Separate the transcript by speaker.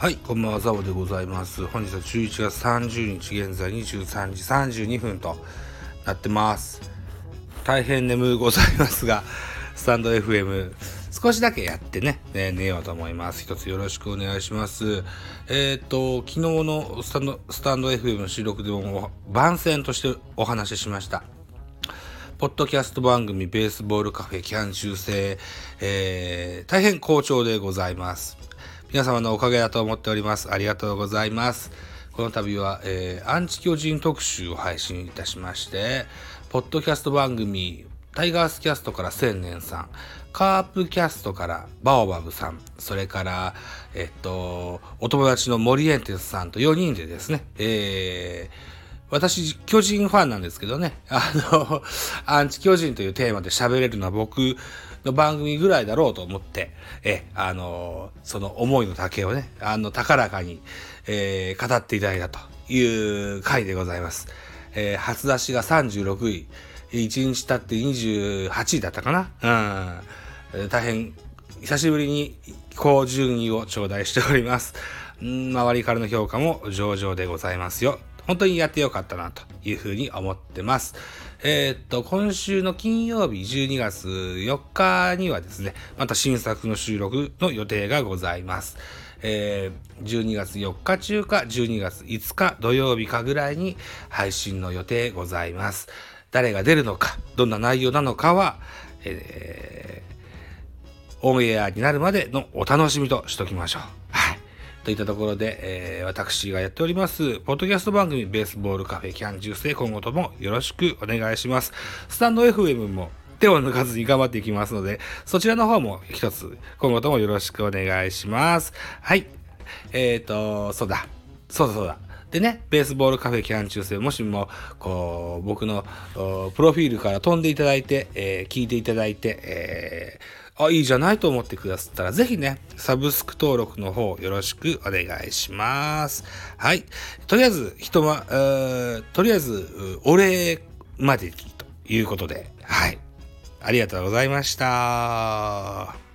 Speaker 1: はい、こんばんは、ザボでございます。本日は11月30日、現在23時32分となってます。大変眠ございますが、スタンド FM、少しだけやってね、ね寝ようと思います。一つよろしくお願いします。えっ、ー、と、昨日のスタンド、スタンド FM の収録でも番宣としてお話ししました。ポッドキャスト番組ベースボールカフェキャン中世、えー、大変好調でございます。皆様のおかげだと思っております。ありがとうございます。この度は、えー、アンチ巨人特集を配信いたしまして、ポッドキャスト番組、タイガースキャストから千年さん、カープキャストからバオバブさん、それから、えっと、お友達の森エンテスさんと4人でですね、えー、私、巨人ファンなんですけどね、あの、アンチ巨人というテーマで喋れるのは僕の番組ぐらいだろうと思って、え、あの、その思いの丈をね、あの、高らかに、えー、語っていただいたという回でございます。えー、初出しが36位、1日経って28位だったかな？うん。大変、久しぶりに高順位を頂戴しております。周りからの評価も上々でございますよ。本当にやってよかったなというふうに思ってます。えー、っと、今週の金曜日12月4日にはですね、また新作の収録の予定がございます。えー、12月4日中か12月5日土曜日かぐらいに配信の予定ございます。誰が出るのか、どんな内容なのかは、えー、オンエアになるまでのお楽しみとしときましょう。といったところで、えー、私がやっております、ポッドキャスト番組ベースボールカフェキャンジュースで今後ともよろしくお願いします。スタンド FM も手を抜かずに頑張っていきますので、そちらの方も一つ今後ともよろしくお願いします。はい。えっ、ー、と、そうだ。そうだそうだ。でね、ベースボールカフェキャン中世、もしも、こう、僕のプロフィールから飛んでいただいて、えー、聞いていただいて、えーあ、いいじゃないと思ってくださったら、ぜひね、サブスク登録の方よろしくお願いします。はい。とりあえず、人は、とりあえず、お礼までということで、はい。ありがとうございました。